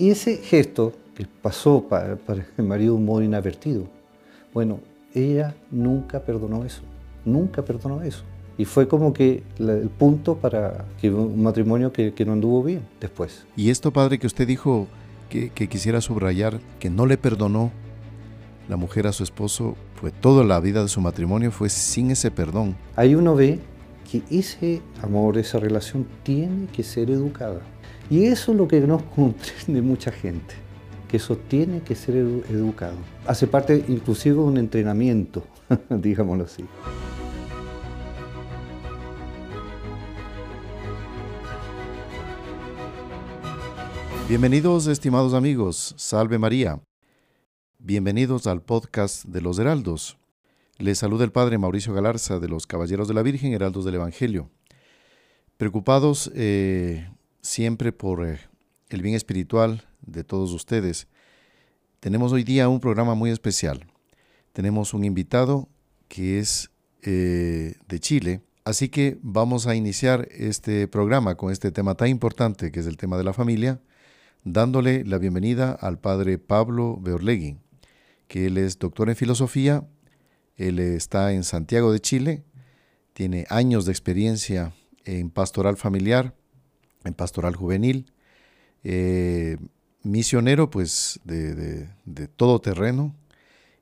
Y ese gesto que pasó para, el marido un modo inadvertido, bueno, ella nunca perdonó eso, nunca perdonó eso. Y fue como que el punto para que un matrimonio que, no anduvo bien después. Y esto, padre, que usted dijo que, que quisiera subrayar, que no le perdonó la mujer a su esposo, fue toda la vida de su matrimonio fue sin ese perdón. Ahí uno ve que ese amor, esa relación tiene que ser educada. Y eso es lo que no comprende mucha gente, que eso tiene que ser educado. Hace parte inclusive de un entrenamiento, digámoslo así. Bienvenidos estimados amigos, salve María. Bienvenidos al podcast de los Heraldos. Les saluda el Padre Mauricio Galarza de los Caballeros de la Virgen, Heraldos del Evangelio. Preocupados eh, siempre por eh, el bien espiritual de todos ustedes, tenemos hoy día un programa muy especial. Tenemos un invitado que es eh, de Chile, así que vamos a iniciar este programa con este tema tan importante que es el tema de la familia dándole la bienvenida al padre Pablo Beorlegui, que él es doctor en filosofía, él está en Santiago de Chile, tiene años de experiencia en pastoral familiar, en pastoral juvenil, eh, misionero pues de, de todo terreno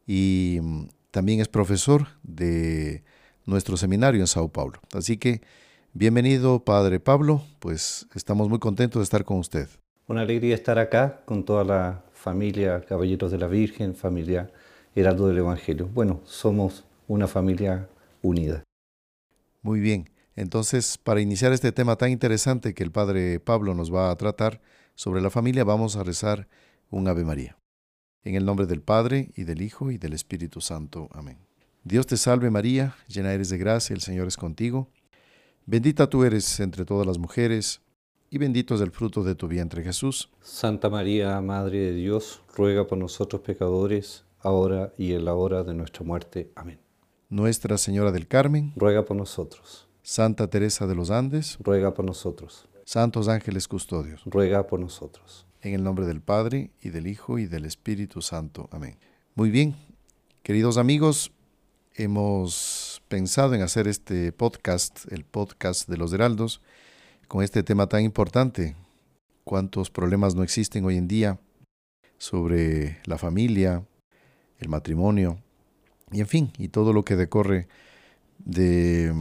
y mm, también es profesor de nuestro seminario en Sao Paulo. Así que bienvenido Padre Pablo, pues estamos muy contentos de estar con usted. Una alegría estar acá con toda la familia Caballeros de la Virgen, familia Heraldo del Evangelio. Bueno, somos una familia unida. Muy bien. Entonces, para iniciar este tema tan interesante que el Padre Pablo nos va a tratar sobre la familia, vamos a rezar un Ave María. En el nombre del Padre, y del Hijo, y del Espíritu Santo. Amén. Dios te salve María, llena eres de gracia, el Señor es contigo. Bendita tú eres entre todas las mujeres, y bendito es el fruto de tu vientre Jesús. Santa María, Madre de Dios, ruega por nosotros pecadores, ahora y en la hora de nuestra muerte. Amén. Nuestra Señora del Carmen, ruega por nosotros. Santa Teresa de los Andes, ruega por nosotros. Santos ángeles custodios, ruega por nosotros. En el nombre del Padre, y del Hijo, y del Espíritu Santo. Amén. Muy bien, queridos amigos, hemos pensado en hacer este podcast, el podcast de los Heraldos, con este tema tan importante. ¿Cuántos problemas no existen hoy en día sobre la familia, el matrimonio y en fin, y todo lo que decorre de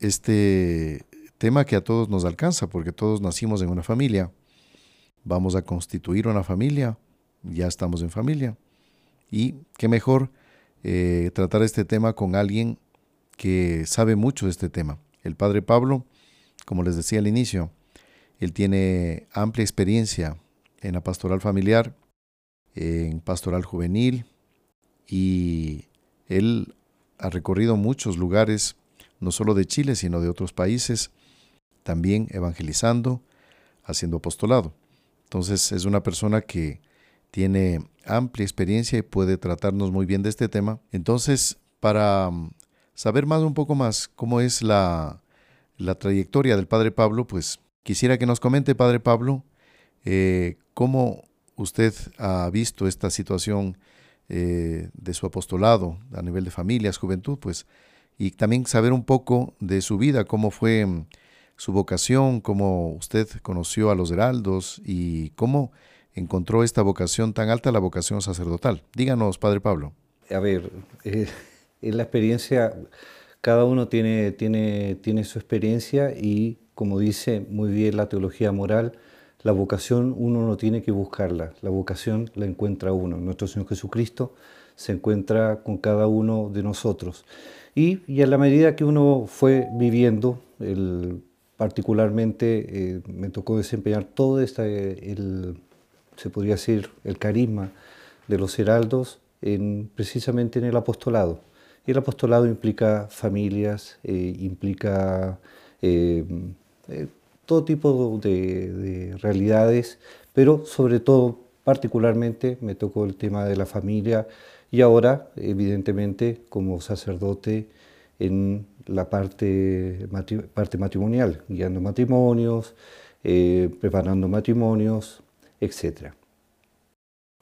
este tema que a todos nos alcanza, porque todos nacimos en una familia, vamos a constituir una familia, ya estamos en familia. Y qué mejor eh, tratar este tema con alguien que sabe mucho de este tema. El padre Pablo como les decía al inicio, él tiene amplia experiencia en la pastoral familiar, en pastoral juvenil y él ha recorrido muchos lugares, no solo de Chile, sino de otros países, también evangelizando, haciendo apostolado. Entonces es una persona que tiene amplia experiencia y puede tratarnos muy bien de este tema. Entonces, para mm, saber más un poco más cómo es la la trayectoria del Padre Pablo, pues quisiera que nos comente, Padre Pablo, eh, cómo usted ha visto esta situación eh, de su apostolado a nivel de familias, juventud, pues, y también saber un poco de su vida, cómo fue mm, su vocación, cómo usted conoció a los heraldos y cómo encontró esta vocación tan alta, la vocación sacerdotal. Díganos, Padre Pablo. A ver, eh, en la experiencia cada uno tiene, tiene, tiene su experiencia y, como dice muy bien la teología moral, la vocación uno no tiene que buscarla, la vocación la encuentra uno. Nuestro Señor Jesucristo se encuentra con cada uno de nosotros. Y, y a la medida que uno fue viviendo, el, particularmente eh, me tocó desempeñar todo este, el, se podría decir, el carisma de los heraldos en, precisamente en el apostolado. Y el apostolado implica familias, eh, implica eh, eh, todo tipo de, realidades, pero sobre todo, particularmente, me tocó el tema de la familia y ahora, evidentemente, como sacerdote en la parte, parte matrimonial, guiando matrimonios, preparando matrimonios, etc.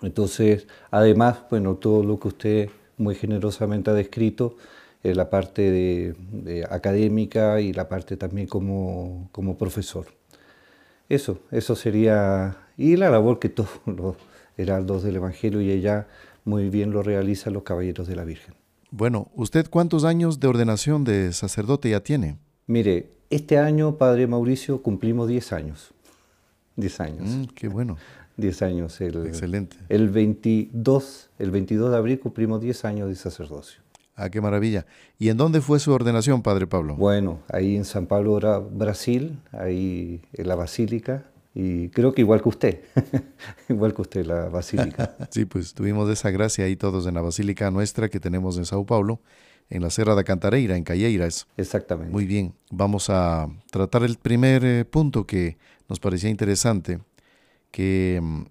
Entonces, además, bueno, todo lo que usted muy generosamente ha descrito, eh, la parte de, académica y la parte también como, como profesor. Eso, eso sería, y la labor que todos los heraldos del Evangelio y ella muy bien lo realizan los caballeros de la Virgen. Bueno, ¿usted cuántos años de ordenación de sacerdote ya tiene? Mire, este año, Padre Mauricio, cumplimos 10 años. 10 años. Mm, qué bueno. 10 años. El, Excelente. El 22, el 22 de abril cumplimos 10 años de sacerdocio. Ah, qué maravilla. ¿Y en dónde fue su ordenación, Padre Pablo? Bueno, ahí en San Pablo, Brasil, ahí en la Basílica, y creo que igual que usted, igual que usted, la Basílica. sí, pues tuvimos esa gracia ahí todos en la Basílica nuestra que tenemos en Sao Paulo, en la Serra de Cantareira, en Calleiras. Exactamente. Muy bien, vamos a tratar el primer eh, punto que nos parecía interesante, que mm,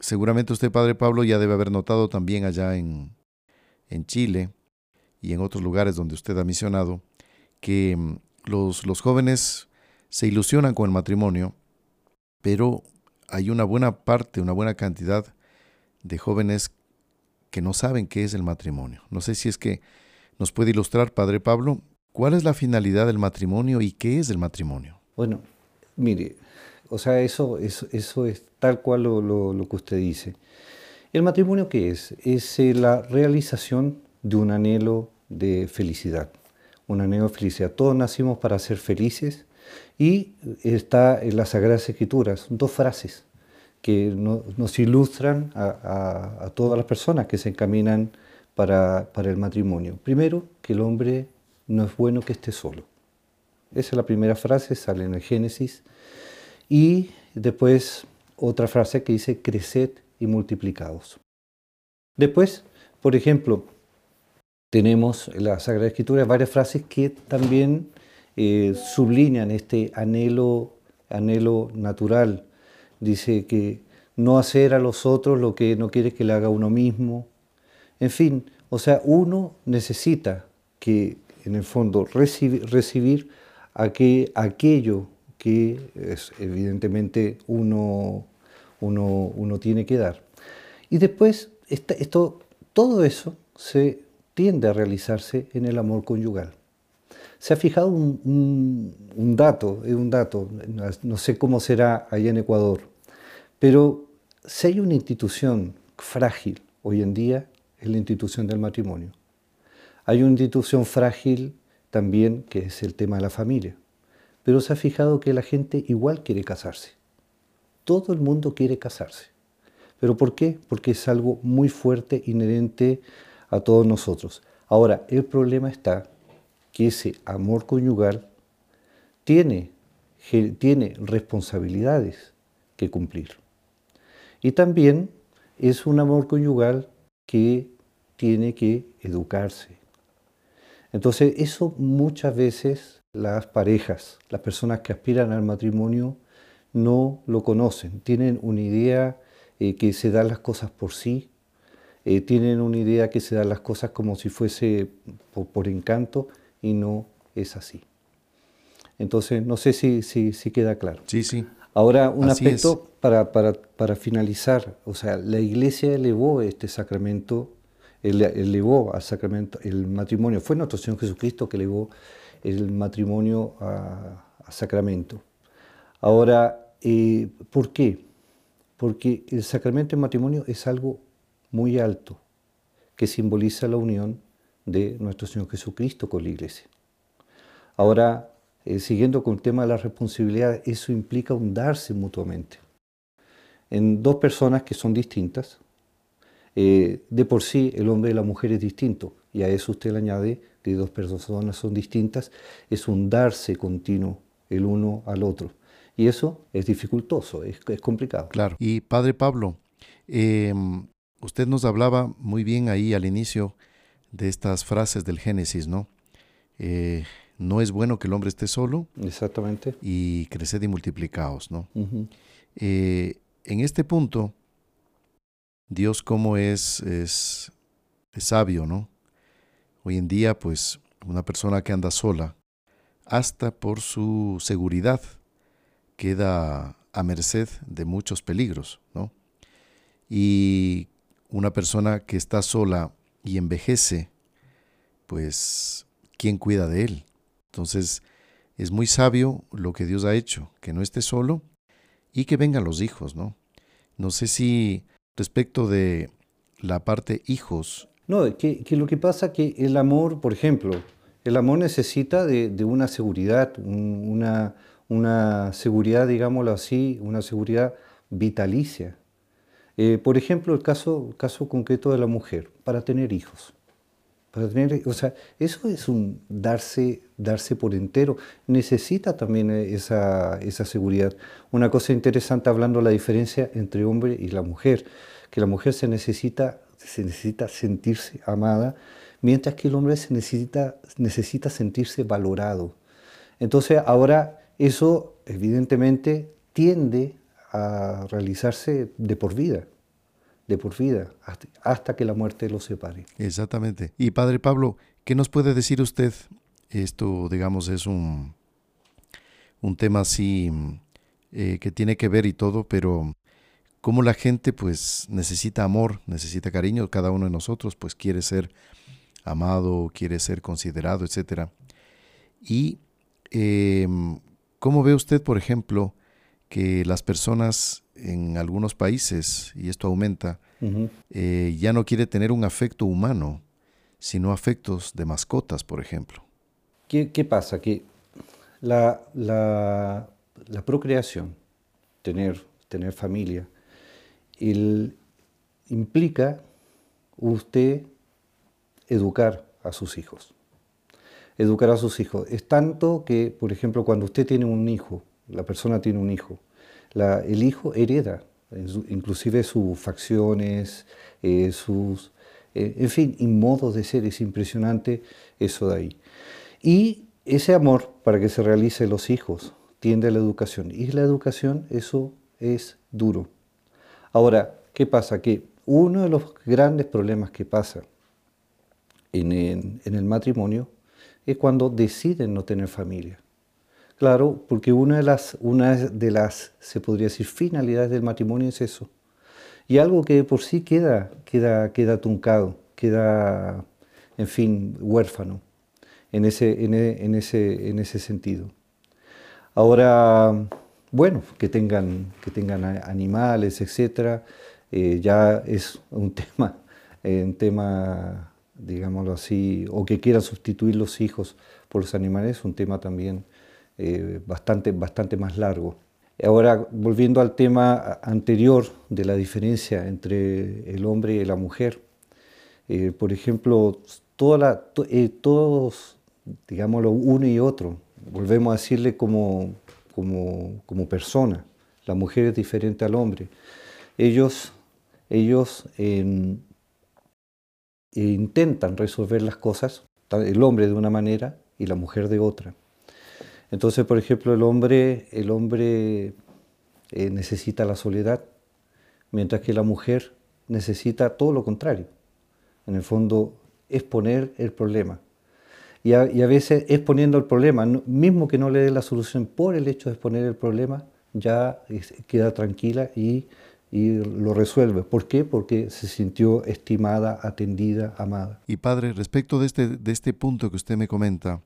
seguramente usted, Padre Pablo, ya debe haber notado también allá en, en Chile, y en otros lugares donde usted ha misionado, que mm, los, los jóvenes se ilusionan con el matrimonio, pero hay una buena parte, una buena cantidad de jóvenes que no saben qué es el matrimonio. No sé si es que nos puede ilustrar, Padre Pablo, cuál es la finalidad del matrimonio y qué es el matrimonio. Bueno, mire, o sea, eso, eso, eso es tal cual lo, lo, que usted dice. ¿El matrimonio qué es? Es eh, la realización de un anhelo de felicidad, un anhelo de felicidad. Todos nacimos para ser felices y está en las Sagradas Escrituras dos frases que nos ilustran a, todas las personas que se encaminan para, para el matrimonio. Primero, que el hombre no es bueno que esté solo. Esa es la primera frase, sale en el Génesis. Y después otra frase que dice, creced y multiplicados. Después, por ejemplo, tenemos en la Sagrada Escritura varias frases que también eh, sublinean este anhelo, anhelo natural. Dice que no hacer a los otros lo que no quiere que le haga uno mismo. En fin, o sea, uno necesita que, en el fondo, recibir, aquello que es, evidentemente uno, uno, uno, tiene que dar. Y después, esto, todo eso se tiende a realizarse en el amor conyugal. Se ha fijado un, dato, un dato, no sé cómo será allá en Ecuador, pero si hay una institución frágil hoy en día, es la institución del matrimonio. Hay una institución frágil también que es el tema de la familia, pero se ha fijado que la gente igual quiere casarse. Todo el mundo quiere casarse. ¿Pero por qué? Porque es algo muy fuerte, inherente a todos nosotros. Ahora, el problema está que ese amor conyugal tiene, tiene responsabilidades que cumplir. Y también es un amor conyugal que tiene que educarse. Entonces, eso muchas veces las parejas, las personas que aspiran al matrimonio, no lo conocen. Tienen una idea eh, que se dan las cosas por sí, eh, tienen una idea que se dan las cosas como si fuese por, encanto y no es así. Entonces, no sé si, si, queda claro. Sí, sí. Ahora, un aspecto para, para, para, finalizar. O sea, la iglesia elevó este sacramento, elevó al sacramento, el matrimonio. Fue nuestro Señor Jesucristo que elevó el matrimonio a, sacramento. Ahora, eh, ¿por qué? Porque el sacramento del matrimonio es algo muy alto que simboliza la unión de nuestro Señor Jesucristo con la iglesia. Ahora, eh, siguiendo con el tema de la responsabilidad, eso implica un darse mutuamente. En dos personas que son distintas, eh, de por sí el hombre y la mujer es distinto, y a eso usted le añade que dos personas son distintas, es un darse continuo el uno al otro. Y eso es dificultoso, es, es complicado. Claro. Y Padre Pablo, eh, Usted nos hablaba muy bien ahí al inicio de estas frases del Génesis, ¿no? Eh, no es bueno que el hombre esté solo. Exactamente. Y creced y multiplicaos, ¿no? Eh, en este punto, Dios como es, es, es sabio, ¿no? Hoy en día, pues, una persona que anda sola, hasta por su seguridad, queda a merced de muchos peligros, ¿no? Y una persona que está sola y envejece, pues, ¿quién cuida de él? Entonces, es muy sabio lo que Dios ha hecho, que no esté solo y que vengan los hijos, ¿no? No sé si respecto de la parte hijos. No, que, lo que pasa que el amor, por ejemplo, el amor necesita de, de una seguridad, una, una seguridad, digámoslo así, una seguridad vitalicia. Eh, por ejemplo, el caso, caso concreto de la mujer, para tener hijos. Para tener, o sea, eso es un darse, darse por entero. Necesita también esa, esa seguridad. Una cosa interesante hablando de la diferencia entre hombre y la mujer, que la mujer se necesita, se necesita sentirse amada, mientras que el hombre se necesita, necesita sentirse valorado. Entonces ahora eso evidentemente tiende a realizarse de por vida, de por vida, hasta, que la muerte los separe. Exactamente. Y Padre Pablo, ¿qué nos puede decir usted? Esto, digamos, es un, un tema así eh, que tiene que ver y todo, pero cómo la gente pues necesita amor, necesita cariño, cada uno de nosotros pues quiere ser amado, quiere ser considerado, etc. Y em, cómo ve usted, por ejemplo, que las personas en algunos países, y esto aumenta, eh, ya no quiere tener un afecto humano, sino afectos de mascotas, por ejemplo. ¿Qué, pasa? Que la, la, procreación, tener, tener familia, implica usted educar a sus hijos. Educar a sus hijos. Es tanto que, por ejemplo, cuando usted tiene un hijo, la persona tiene un hijo, el hijo hereda inclusive sus facciones, eh, sus, eh, en fin, y modos de ser, es impresionante eso de ahí. Y ese amor para que se realice los hijos tiende a la educación, y la educación eso es duro. Ahora, ¿qué pasa? Que uno de los grandes problemas que pasa en el matrimonio es cuando deciden no tener familia. Claro, porque una de las, una de las, se podría decir, finalidades del matrimonio es eso. Y algo que por sí queda, queda, queda truncado, queda, en fin, huérfano en ese, en, e, ese, en ese sentido. Ahora, bueno, que tengan, que tengan animales, etcétera, eh, ya es un tema, un tema, digámoslo así, o que quieran sustituir los hijos por los animales, un tema también eh, bastante, bastante más largo. Ahora, volviendo al tema anterior de la diferencia entre el hombre y la mujer, eh, por ejemplo, toda la, eh, todos, digámoslo, uno y otro, volvemos a decirle como, como, como persona, la mujer es diferente al hombre. Ellos, ellos em, intentan resolver las cosas, el hombre de una manera y la mujer de otra. Entonces, por ejemplo, el hombre, el hombre eh, necesita la soledad, mientras que la mujer necesita todo lo contrario. En el fondo, exponer el problema. Y a, veces exponiendo el problema, mismo que no le dé la solución por el hecho de exponer el problema, ya queda tranquila y, lo resuelve. ¿Por qué? Porque se sintió estimada, atendida, amada. Y padre, respecto de este, de este punto que usted me comenta,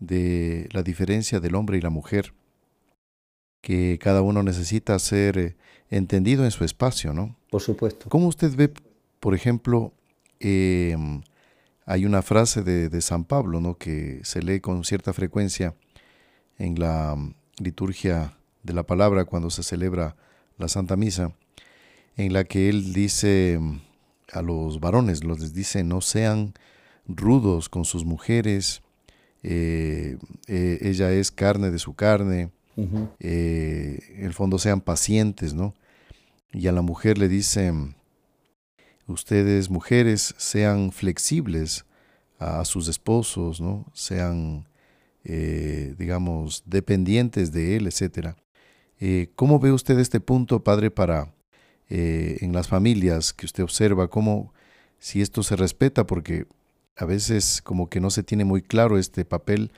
de la diferencia del hombre y la mujer, que cada uno necesita ser eh, entendido en su espacio, ¿no? Por supuesto. ¿Cómo usted ve, por ejemplo, em, hay una frase de, San Pablo, ¿no? Que se lee con cierta frecuencia en la mm, liturgia de la palabra cuando se celebra la Santa Misa, en la que él dice mm, a los varones, los dice, no sean rudos con sus mujeres, eh, eh, ella es carne de su carne, eh, en el fondo sean pacientes, ¿no? Y a la mujer le dice, ustedes mujeres sean flexibles a, sus esposos, ¿no? Sean, digamos, dependientes de él, etc. ¿Cómo ve usted este punto, padre, para en las familias que usted observa, cómo, si esto se respeta, porque a veces como que no se tiene muy claro este papel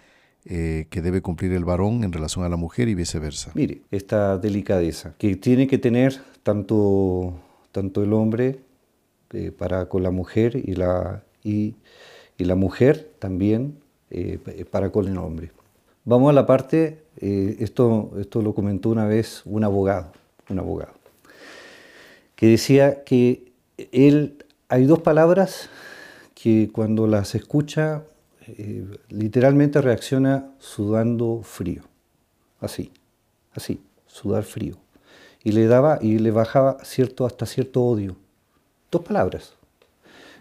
eh, que debe cumplir el varón en relación a la mujer y viceversa. Mire, esta delicadeza que tiene que tener tanto, tanto el hombre eh, para con la mujer y la, y, la mujer también eh, para con el hombre. Vamos a la parte, esto, esto lo comentó una vez un abogado, un abogado, que decía que él, hay dos palabras que cuando las escucha literalmente reacciona sudando frío, así, así, sudar frío. Y le daba y le bajaba cierto, hasta cierto odio. Dos palabras.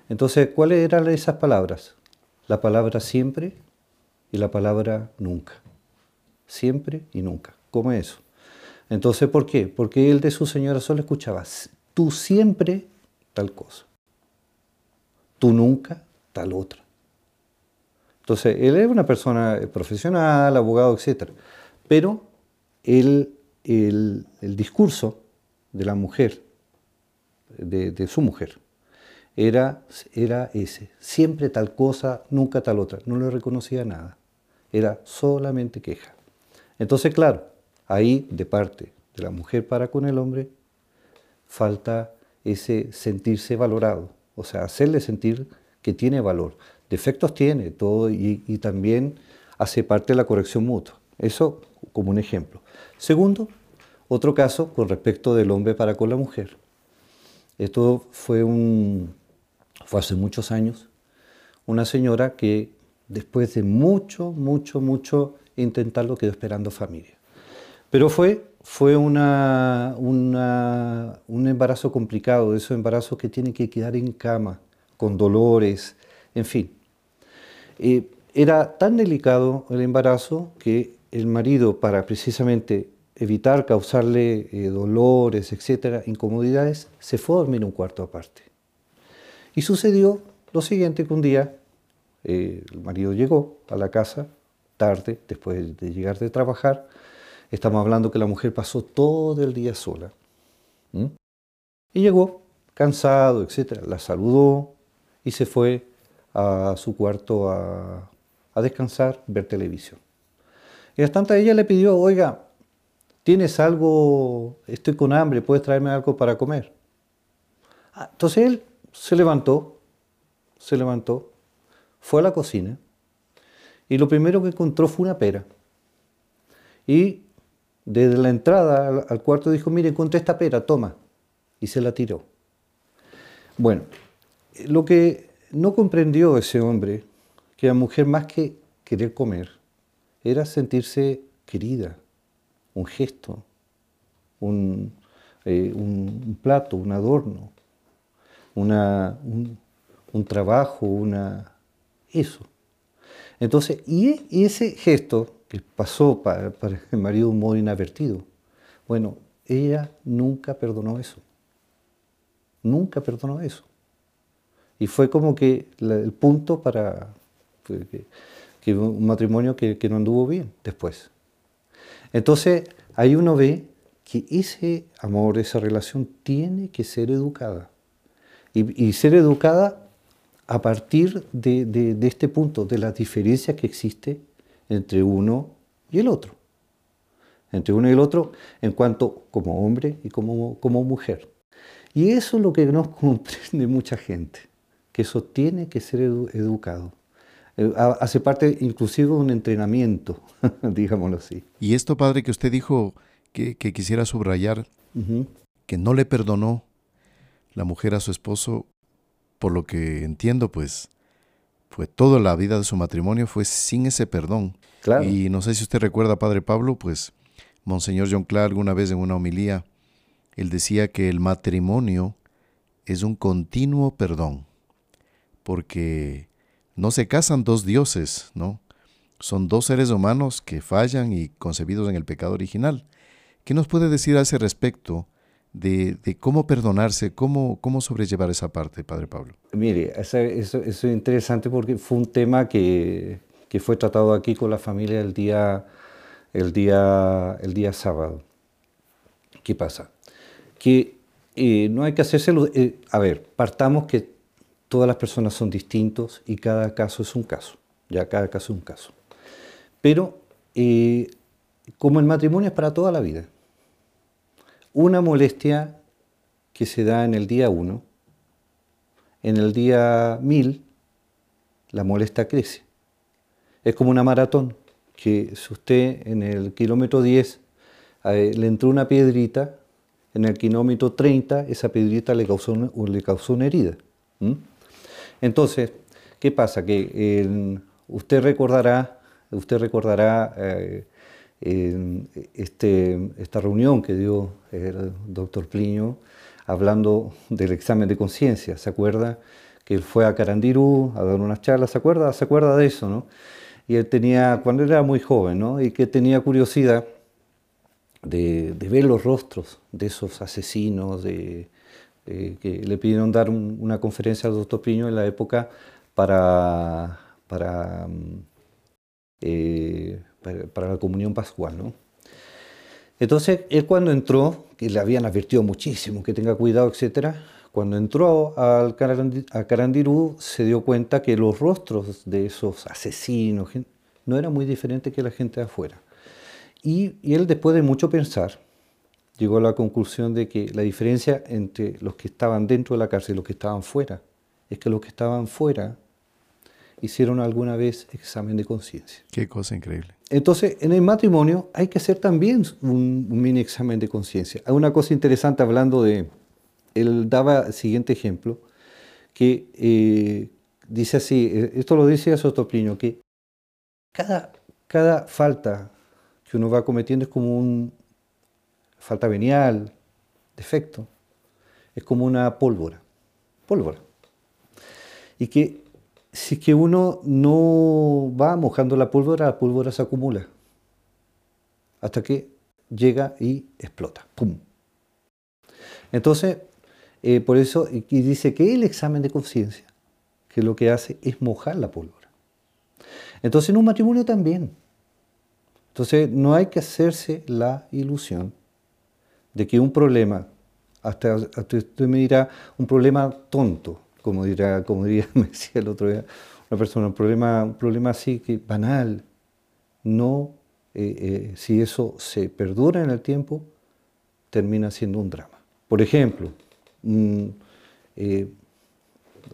Entonces, ¿cuáles eran esas palabras? La palabra siempre y la palabra nunca. Siempre y nunca. ¿Cómo es eso? Entonces, ¿por qué? Porque él de su señora solo escuchaba, tú siempre tal cosa. Tú nunca tal otra. Entonces, él era una persona profesional, abogado, etc. Pero él el, discurso de la mujer, de, su mujer, era, era ese. Siempre tal cosa, nunca tal otra. No le reconocía nada. Era solamente queja. Entonces, claro, ahí de parte de la mujer para con el hombre, falta ese sentirse valorado, o sea, hacerle sentir que tiene valor. Defectos tiene todo y, también hace parte de la corrección mutua. Eso como un ejemplo. Segundo, otro caso con respecto del hombre para con la mujer. Esto fue, un, fue hace muchos años. Una señora que después de mucho, mucho, mucho intentarlo quedó esperando familia. Pero fue, fue una, un embarazo complicado, de esos embarazos que tienen que quedar en cama, con dolores, en fin. Eh, era tan delicado el embarazo que el marido, para precisamente evitar causarle eh, dolores, etcétera, incomodidades, se fue a dormir un cuarto aparte. Y sucedió lo siguiente, que un día eh, el marido llegó a la casa tarde, después de llegar de trabajar, estamos hablando que la mujer pasó todo el día sola. Y llegó cansado, etcétera, la saludó y se fue a su cuarto a, a descansar, ver televisión. Y bastante ella le pidió, oiga, ¿tienes algo? Estoy con hambre, ¿puedes traerme algo para comer? Ah, entonces él se levantó, se levantó, fue a la cocina y lo primero que encontró fue una pera. Y desde la entrada al cuarto dijo, mire, encontré esta pera, toma. Y se la tiró. Bueno, lo que no comprendió ese hombre, que la mujer más que querer comer, era sentirse querida, un gesto, eh, un, plato, un adorno, una, un, trabajo, una, eso. Entonces, y, ese gesto que pasó para, el marido un modo inadvertido, bueno, ella nunca perdonó eso. Nunca perdonó eso. Y fue como que el punto para que un matrimonio que, no anduvo bien después. Entonces, ahí uno ve que ese amor, esa relación tiene que ser educada. Y, ser educada a partir de, este punto, de la diferencia que existe entre uno y el otro. Entre uno y el otro en cuanto como hombre y como, como mujer. Y eso es lo que no comprende mucha gente, que eso tiene que ser educado. Eh, hace parte inclusive de un entrenamiento, digámoslo así. Y esto, padre, que usted dijo que, quisiera subrayar, que no le perdonó la mujer a su esposo, por lo que entiendo, pues, toda la vida de su matrimonio fue sin ese perdón. Claro. Y no sé si usted recuerda, padre Pablo, pues, Monseñor John Clark alguna vez en una homilía, él decía que el matrimonio es un continuo perdón, porque no se casan dos dioses, ¿no? Son dos seres humanos que fallan y concebidos en el pecado original. ¿Qué nos puede decir a ese respecto de, cómo perdonarse, cómo, cómo sobrellevar esa parte, Padre Pablo? Mire, eso, es interesante porque fue un tema que, fue tratado aquí con la familia el día, el día, el día sábado. ¿Qué pasa? Que eh, no hay que hacerse... Eh, a ver, partamos que todas las personas son distintos y cada caso es un caso, ya cada caso es un caso. Pero eh, como el matrimonio es para toda la vida, una molestia que se da en el día 1, en el día 1000 la molestia crece. Es como una maratón, que si usted en el kilómetro 10 eh, le entró una piedrita, en el kilómetro 30 esa piedrita le causó, le causó una herida. Entonces, ¿qué pasa? Que usted recordará, usted recordará eh, este, esta reunión que dio el doctor Plinio hablando del examen de conciencia, ¿se acuerda? Que él fue a Carandirú a dar unas charlas, ¿se acuerda? ¿Se acuerda de eso, no? Y él tenía, cuando era muy joven, ¿no? Y que tenía curiosidad de, ver los rostros de esos asesinos, de, que le pidieron dar una conferencia al doctor Plinio en la época para, para mm, eh, para, la comunión pascual. ¿no? Entonces, él cuando entró, que le habían advertido muchísimo que tenga cuidado, etc., cuando entró al a Carandirú se dio cuenta que los rostros de esos asesinos no eran muy diferentes que la gente de afuera. Y, y él, después de mucho pensar, llegó a la conclusión de que la diferencia entre los que estaban dentro de la cárcel y los que estaban fuera es que los que estaban fuera hicieron alguna vez examen de conciencia. Qué cosa increíble. Entonces, en el matrimonio hay que hacer también un, mini examen de conciencia. Hay una cosa interesante hablando de, él daba el siguiente ejemplo, que eh, dice así, eh, esto lo dice Sotoplino, que cada, cada falta que uno va cometiendo es como una falta venial, defecto, es como una pólvora, pólvora. Y que si es que uno no va mojando la pólvora, la pólvora se acumula hasta que llega y explota. ¡Pum! Entonces, eh, por eso, y dice que el examen de conciencia, que lo que hace es mojar la pólvora. Entonces, en un matrimonio también. Entonces, no hay que hacerse la ilusión de que un problema, hasta, hasta usted me dirá, un problema tonto, como, dirá, como diría, me el otro día una persona, un problema, un problema así que banal, no, eh, eh, si eso se perdura en el tiempo, termina siendo un drama. Por ejemplo, eh,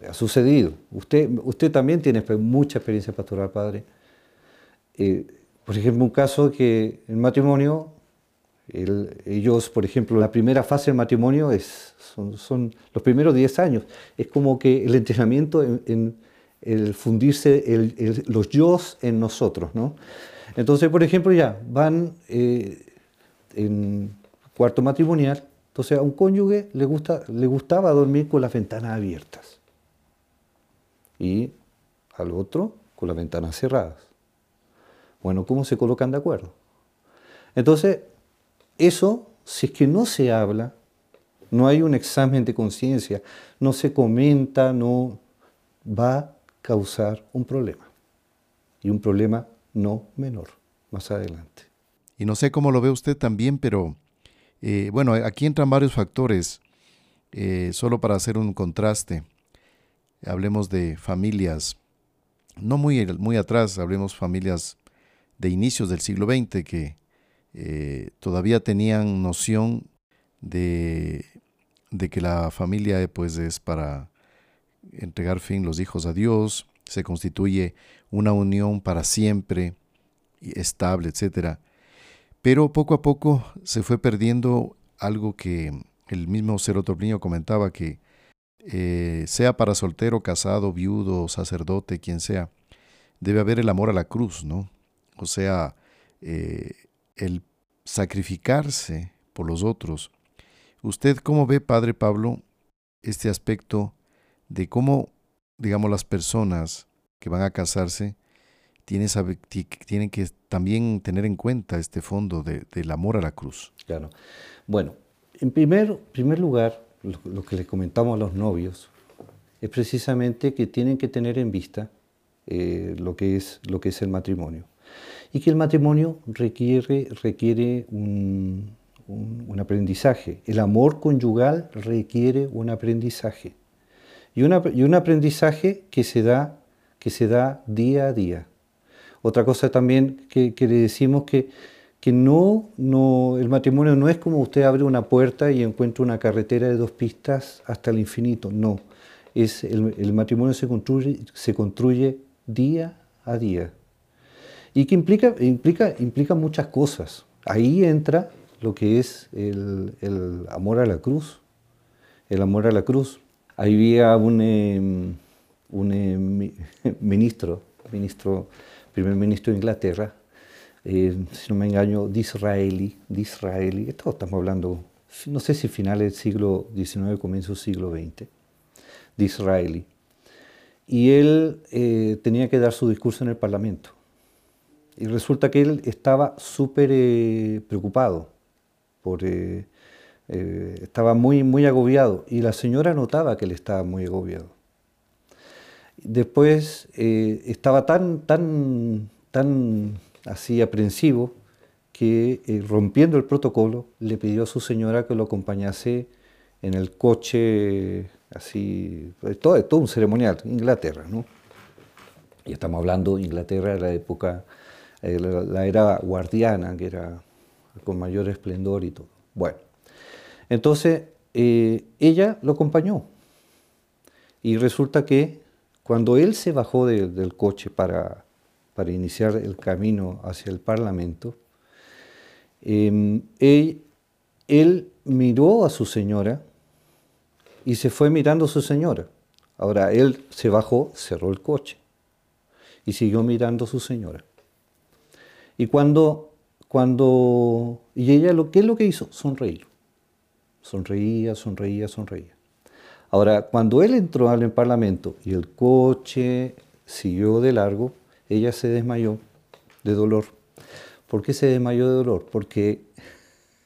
ha sucedido, usted, usted también tiene mucha experiencia pastoral, padre. por ejemplo, un caso que el matrimonio ellos, por ejemplo, la primera fase del matrimonio es, son, los primeros 10 años. Es como que el entrenamiento en, el fundirse los yo en nosotros. ¿no? Entonces, por ejemplo, ya van eh, en cuarto matrimonial, entonces a un cónyuge le, gusta, le gustaba dormir con las ventanas abiertas y al otro con las ventanas cerradas. Bueno, ¿cómo se colocan de acuerdo? Entonces, eso, si es que no se habla, no hay un examen de conciencia, no se comenta, no va a causar un problema. Y un problema no menor más adelante. Y no sé cómo lo ve usted también, pero eh, bueno, aquí entran varios factores. Eh, solo para hacer un contraste, hablemos de familias, no muy, muy atrás, hablemos familias de inicios del siglo XX que eh, todavía tenían noción de, de, que la familia pues, es para entregar fin los hijos a Dios, se constituye una unión para siempre, estable, etc. Pero poco a poco se fue perdiendo algo que el mismo Cerotoplino comentaba, que eh, sea para soltero, casado, viudo, sacerdote, quien sea, debe haber el amor a la cruz, ¿no? O sea, eh, el sacrificarse por los otros. ¿Usted cómo ve, Padre Pablo, este aspecto de cómo, digamos, las personas que van a casarse tienen, que también tener en cuenta este fondo del amor a la cruz? Claro. Bueno, en primer, primer lugar, lo, que le comentamos a los novios es precisamente que tienen que tener en vista eh, lo, que es, lo que es el matrimonio y que el matrimonio requiere, requiere un, aprendizaje. El amor conyugal requiere un aprendizaje. Y, un aprendizaje que se, da, que se da día a día. Otra cosa también que, le decimos que, que no, no, el matrimonio no es como usted abre una puerta y encuentra una carretera de dos pistas hasta el infinito, no. Es, el, matrimonio se construye, se construye día a día. Y que implica, implica, implica muchas cosas. Ahí entra lo que es el, amor a la cruz, el amor a la cruz. Ahí había un, em, un em, ministro, ministro, primer ministro de Inglaterra, eh, si no me engaño, Disraeli, Disraeli, esto estamos hablando, no sé si finales del siglo XIX, comienzo del siglo XX, Disraeli. Y él eh, tenía que dar su discurso en el Parlamento. Y resulta que él estaba súper eh, preocupado, por, estaba muy, muy agobiado, y la señora notaba que él estaba muy agobiado. Después estaba tan, tan, tan así aprensivo que eh, rompiendo el protocolo le pidió a su señora que lo acompañase en el coche, así, todo, todo un ceremonial, Inglaterra, ¿no? Y estamos hablando Inglaterra la época, eh, la, era guardiana, que era con mayor esplendor y todo. Bueno, entonces eh, ella lo acompañó y resulta que cuando él se bajó del coche para para iniciar el camino hacia el Parlamento, em, él, miró a su señora y se fue mirando a su señora. Ahora él se bajó, cerró el coche y siguió mirando a su señora. Y cuando, cuando, y ella lo ¿qué es lo que hizo? Sonreír. Sonreía, sonreía, sonreía. Ahora, cuando él entró al Parlamento y el coche siguió de largo, ella se desmayó de dolor. ¿Por qué se desmayó de dolor? Porque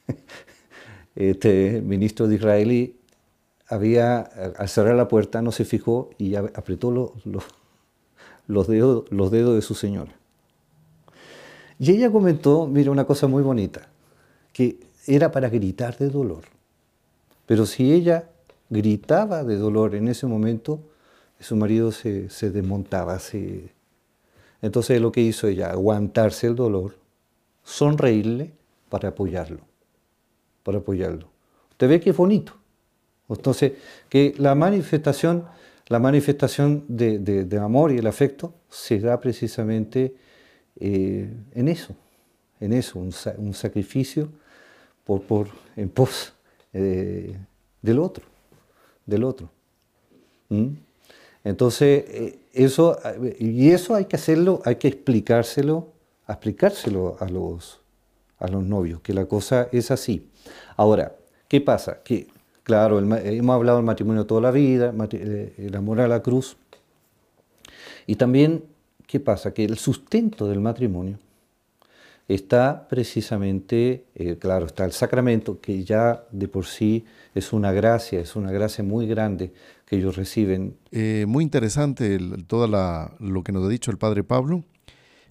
este ministro de Israelí había, al cerrar la puerta, no se fijó y apretó los, dedos, los dedos de su señora. Y ella comentó, mira, una cosa muy bonita, que era para gritar de dolor. Pero si ella gritaba de dolor en ese momento, su marido se, se desmontaba, se, entonces lo que hizo ella, aguantarse el dolor, sonreírle para apoyarlo, para apoyarlo. Usted ve que es bonito. Entonces, que la manifestación, la manifestación de, amor y el afecto se da precisamente eh, en eso, en eso, un, sacrificio por, por, en pos eh, del otro, del otro. Entonces, eh, eso, y eso hay que hacerlo, hay que explicárselo, explicárselo a los, a los novios, que la cosa es así. Ahora, ¿qué pasa? Que, claro, hemos hablado del matrimonio toda la vida, el amor a la cruz, y también, ¿qué pasa? Que el sustento del matrimonio está precisamente, eh, claro, está el sacramento, que ya de por sí es una gracia, es una gracia muy grande que ellos reciben. Eh, muy interesante todo lo que nos ha dicho el Padre Pablo,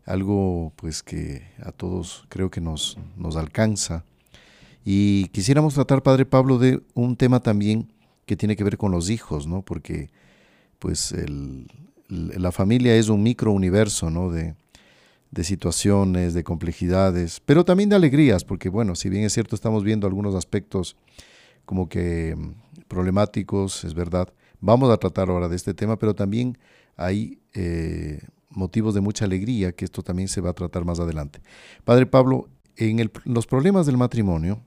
algo pues que a todos creo que nos, nos alcanza. Y quisiéramos tratar, Padre Pablo, de un tema también que tiene que ver con los hijos, ¿no? Porque pues la familia es un microuniverso, ¿no? De, de situaciones, de complejidades, pero también de alegrías, porque bueno, si bien es cierto, estamos viendo algunos aspectos como que mm, problemáticos, es verdad, Vamos a tratar ahora de este tema, pero también hay eh, motivos de mucha alegría, que esto también se va a tratar más adelante. Padre Pablo, en los problemas del matrimonio,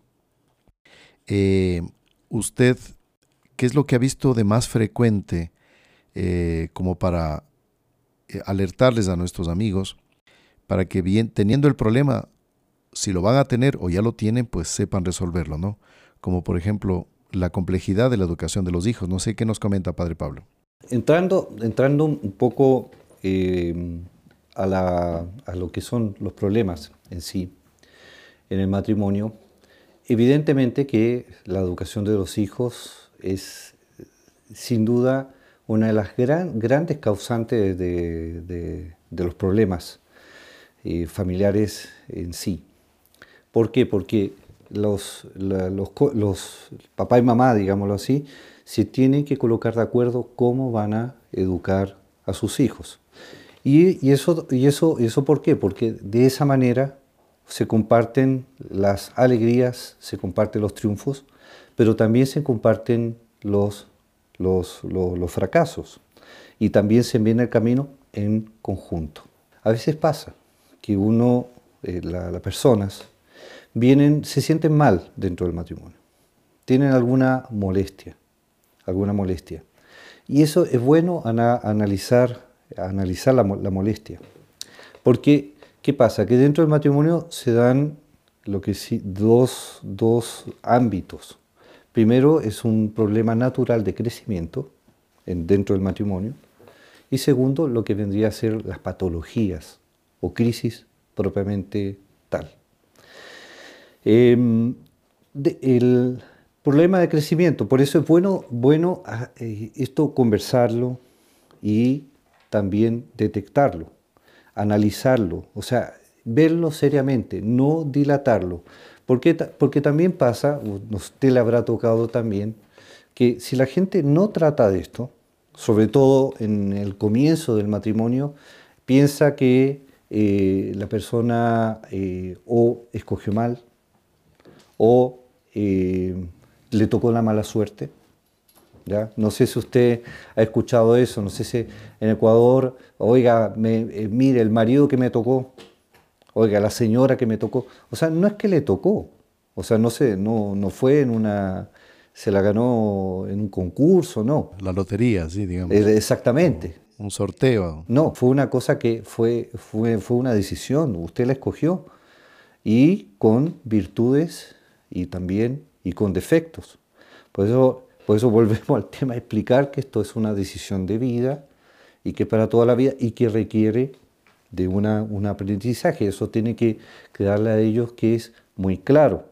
eh, usted, ¿qué es lo que ha visto de más frecuente eh, como para alertarles a nuestros amigos para que bien, teniendo el problema, si lo van a tener o ya lo tienen, pues sepan resolverlo, ¿no? Como por ejemplo la complejidad de la educación de los hijos. No sé qué nos comenta Padre Pablo. Entrando, entrando un poco eh, a, lo que son los problemas en sí, en el matrimonio, evidentemente que la educación de los hijos es sin duda una de las grandes causantes de, los problemas eh, familiares en sí. ¿Por qué? Porque los, papá y mamá, digámoslo así, se tienen que colocar de acuerdo cómo van a educar a sus hijos. Y, eso, y eso, eso por qué? Porque de esa manera se comparten las alegrías, se comparten los triunfos, pero también se comparten los, los, fracasos y también se envían el camino en conjunto. A veces pasa que uno, eh, las personas, vienen, se sienten mal dentro del matrimonio, tienen alguna molestia, alguna molestia. Y eso es bueno analizar, analizar la, la molestia, porque ¿qué pasa? Que dentro del matrimonio se dan lo que sí, dos, dos ámbitos. Primero es un problema natural de crecimiento en, dentro del matrimonio. Y segundo, lo que vendría a ser las patologías o crisis propiamente tal. Em, el problema de crecimiento, por eso es bueno, bueno ah, eh, esto conversarlo y también detectarlo, analizarlo, o sea, verlo seriamente, no dilatarlo. Porque, porque también pasa, usted le habrá tocado también, que si la gente no trata de esto, sobre todo en el comienzo del matrimonio, piensa que eh, la persona eh, o escogió mal o eh, le tocó la mala suerte. ¿ya? No sé si usted ha escuchado eso, no sé si en Ecuador, oiga, mire, el marido que me tocó, oiga, la señora que me tocó. O sea, no es que le tocó, o sea, no, sé, no, no fue en una, se la ganó en un concurso, no. La lotería, sí, digamos. Exactamente. Un sorteo. No, fue una cosa que fue, fue, fue una decisión, usted la escogió y con virtudes y también y con defectos. Por eso, por eso volvemos al tema de explicar que esto es una decisión de vida y que para toda la vida y que requiere de una, un aprendizaje. Eso tiene que quedarle a ellos que es muy claro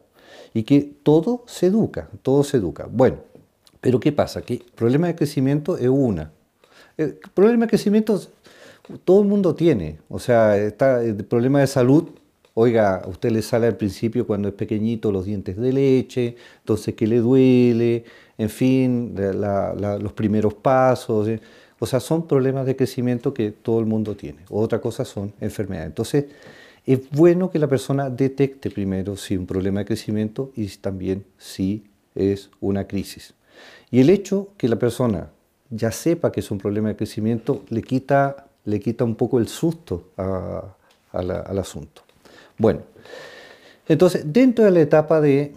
y que todo se educa, todo se educa. Bueno, pero ¿qué pasa? Que el problema de crecimiento es una. El problema de crecimiento todo el mundo tiene. O sea, está el problema de salud. Oiga, usted le sale al principio cuando es pequeñito los dientes de leche, entonces que le duele, en fin, los primeros pasos. ¿eh? O sea, son problemas de crecimiento que todo el mundo tiene. Otra cosa son enfermedades. Entonces, es bueno que la persona detecte primero si un problema de crecimiento y también si es una crisis. Y el hecho que la persona ya sepa que es un problema de crecimiento le quita, le quita un poco el susto al asunto. Bueno, entonces dentro de la etapa de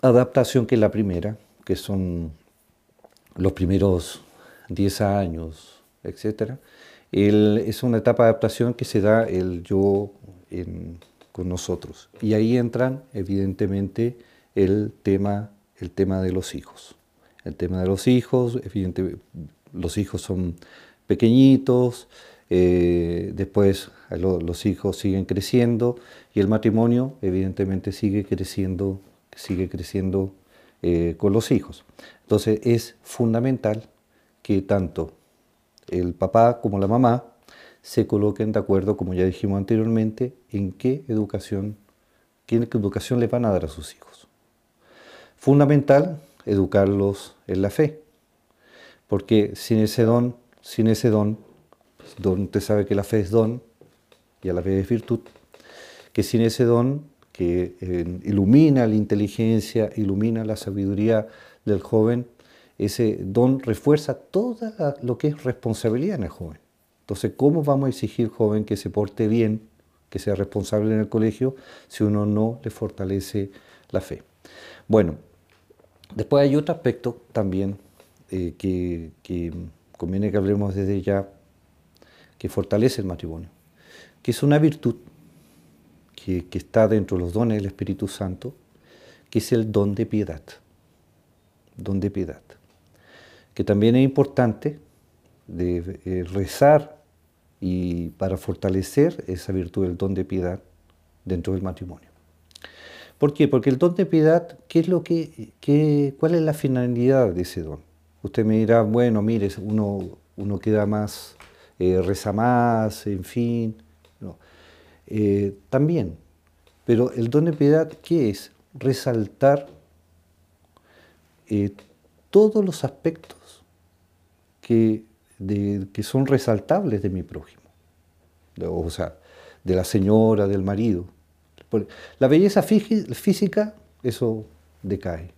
adaptación, que es la primera, que son los primeros 10 años, etc. es una etapa de adaptación que se da el yo con nosotros. Y ahí entran, evidentemente, el tema, el tema de los hijos. El tema de los hijos, evidentemente, los hijos son pequeñitos, eh, después los hijos siguen creciendo y el matrimonio, evidentemente, sigue creciendo, sigue creciendo eh, con los hijos. Entonces es fundamental que tanto el papá como la mamá se coloquen de acuerdo, como ya dijimos anteriormente, en qué educación, qué educación le van a dar a sus hijos. Fundamental educarlos en la fe, porque sin ese don, sin ese don, don sabe que la fe es don y a la vez es virtud, que sin ese don que eh, ilumina la inteligencia, ilumina la sabiduría del joven, ese don refuerza todo lo que es responsabilidad en el joven. Entonces, ¿cómo vamos a exigir joven que se porte bien, que sea responsable en el colegio, si uno no le fortalece la fe? Bueno, después hay otro aspecto también eh, que, conviene que hablemos desde ya, que fortalece el matrimonio, que es una virtud que, que está dentro de los dones del Espíritu Santo, que es el don de piedad. Don de piedad que también es importante de eh, rezar y para fortalecer esa virtud del don de piedad dentro del matrimonio. ¿Por qué? Porque el don de piedad, ¿qué es lo que, ¿cuál es la finalidad de ese don? Usted me dirá, bueno, mire, uno, uno queda más, eh, reza más, en fin. Eh, también, pero el don de piedad, ¿qué es? Resaltar todos los aspectos que, que son resaltables de mi prójimo, o sea, de la señora, del marido. la belleza física, eso decae.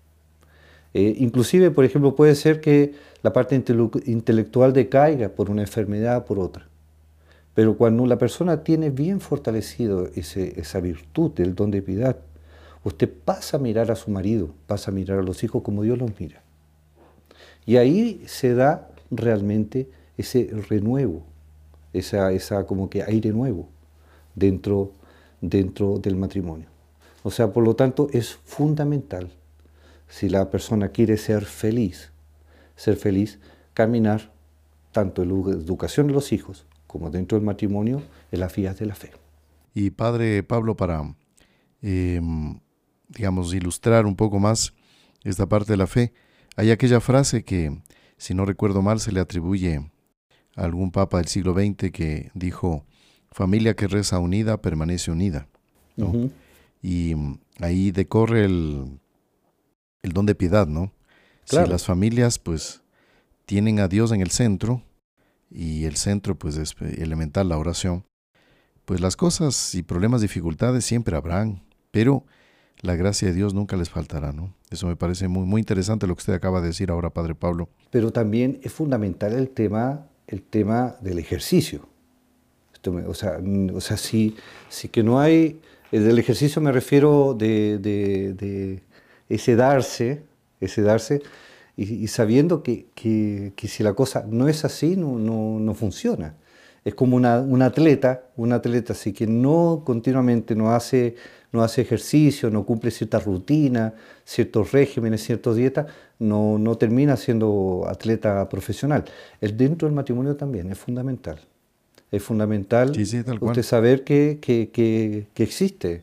Eh, inclusive, por ejemplo, puede ser que la parte intelectual decaiga por una enfermedad, por otra. Pero cuando la persona tiene bien fortalecido esa virtud, el don de piedad, usted pasa a mirar a su marido, pasa a mirar a los hijos como Dios los mira. Y ahí se da realmente ese renuevo, esa, esa como que aire nuevo dentro, dentro del matrimonio. O sea, por lo tanto, es fundamental, si la persona quiere ser feliz, ser feliz, caminar tanto en la educación de los hijos como dentro del matrimonio en las vías de la fe. Y Padre Pablo, para, em, digamos, ilustrar un poco más esta parte de la fe, hay aquella frase que, si no recuerdo mal, se le atribuye a algún papa del siglo XX que dijo, familia que reza unida permanece unida. Y ahí decorre el, el, don de piedad, ¿no? Si las familias pues tienen a Dios en el centro y el centro pues es elemental la oración, pues las cosas y problemas, dificultades siempre habrán, pero la gracia de Dios nunca les faltará, ¿no? Eso me parece muy, muy interesante lo que usted acaba de decir ahora, Padre Pablo. Pero también es fundamental el tema, el tema del ejercicio. o, sea, o sea, si, si que no hay, eh, del ejercicio me refiero de, ese darse, ese darse, y, sabiendo que, que, si la cosa no es así, no, no, no funciona. Es como un atleta, un atleta, así que no continuamente no hace no hace ejercicio, no cumple cierta rutina, ciertos regímenes, ciertas dietas, no, no termina siendo atleta profesional. El dentro del matrimonio también es fundamental. Es fundamental usted saber que, que, que, existe,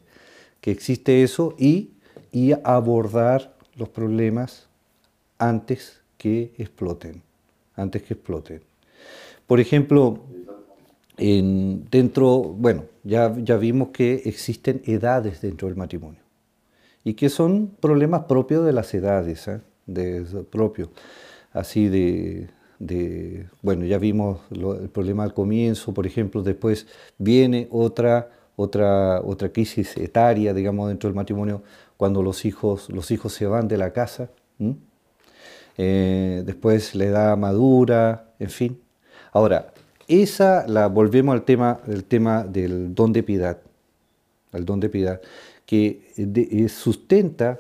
que existe eso y, y abordar los problemas antes que exploten, antes que exploten. Por ejemplo, en, dentro, bueno, ya, ya vimos que existen edades dentro del matrimonio y que son problemas propios de las edades, ¿eh? de, propio, así de, de, bueno, ya vimos el problema al comienzo, por ejemplo, después viene otra, otra, otra crisis etaria, digamos, dentro del matrimonio, cuando los hijos, los hijos se van de la casa, eh, después la edad madura, en fin. Ahora, esa la volvemos al tema, el tema del don de piedad, al don de piedad, que eh, sustenta,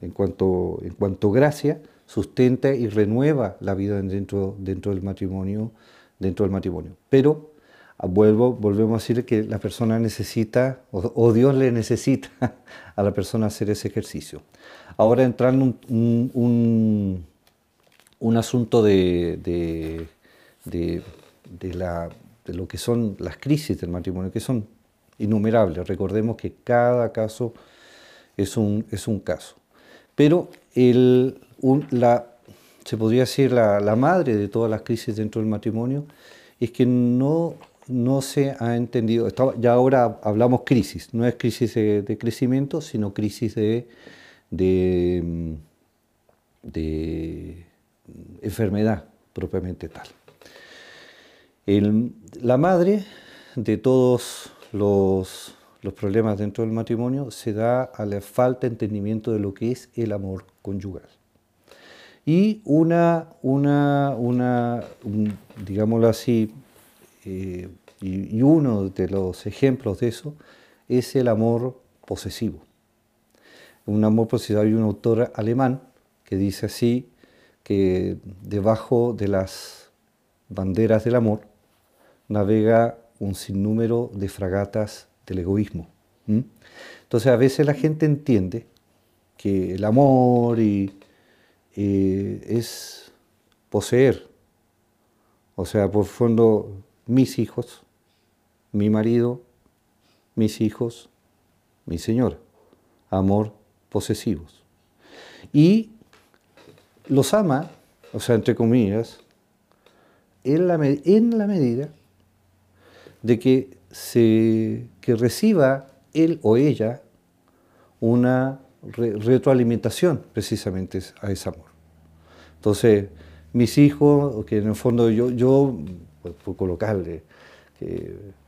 en cuanto, en cuanto gracia, sustenta y renueva la vida dentro, dentro del matrimonio, dentro del matrimonio. Pero ah, vuelvo, volvemos a decir que la persona necesita, o, Dios le necesita a la persona hacer ese ejercicio. Ahora entrando un, un, un, asunto de, de lo que son las crisis del matrimonio, que son innumerables. Recordemos que cada caso es un, es un caso. Pero el, la, se podría decir la, la, madre de todas las crisis dentro del matrimonio es que no, no se ha entendido, ya ahora hablamos crisis, no es crisis de, crecimiento, sino crisis de, de enfermedad propiamente tal la madre de todos los, problemas dentro del matrimonio se da a la falta de entendimiento de lo que es el amor conyugal. Y una, una, una digámoslo así, eh, y, y, uno de los ejemplos de eso es el amor posesivo. Un amor posesivo, hay un autor alemán que dice así, que debajo de las banderas del amor navega un sinnúmero de fragatas del egoísmo. Entonces a veces la gente entiende que el amor y, es poseer, o sea, por fondo mis hijos, mi marido, mis hijos, mi señora, amor posesivos. Y los ama, o sea, entre comillas, en la, en la medida de que, se, que reciba él o ella una retroalimentación precisamente a ese amor. Entonces, mis hijos, que en el fondo yo, yo por, colocarle,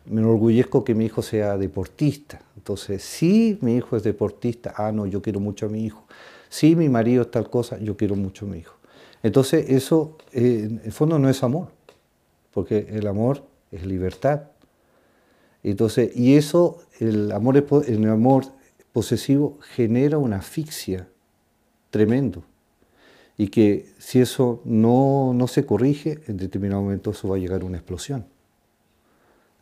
me enorgullezco que mi hijo sea deportista. Entonces, si mi hijo es deportista, ah, no, yo quiero mucho a mi hijo. Si mi marido es tal cosa, yo quiero mucho a mi hijo. Entonces, eso eh, en el fondo no es amor, porque el amor es libertad. Entonces, y eso, el amor, el amor posesivo genera una asfixia tremendo. Y que si eso no, no se corrige, en determinado momento eso va a llegar a una explosión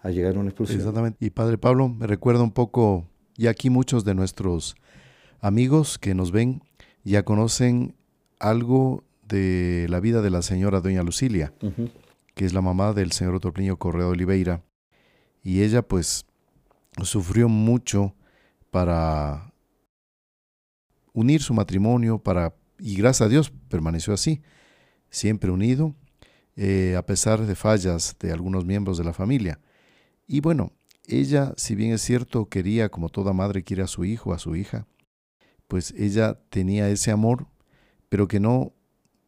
a llegar a una explosión. Exactamente. Y Padre Pablo, me recuerda un poco, y aquí muchos de nuestros amigos que nos ven ya conocen algo de la vida de la señora Doña Lucilia, que es la mamá del señor Torpliño Correa de Oliveira. Y ella pues sufrió mucho para unir su matrimonio, para y gracias a Dios permaneció así, siempre unido, eh, a pesar de fallas de algunos miembros de la familia. Y bueno, ella, si bien es cierto, quería, como toda madre quiere a su hijo, a su hija, pues ella tenía ese amor, pero que no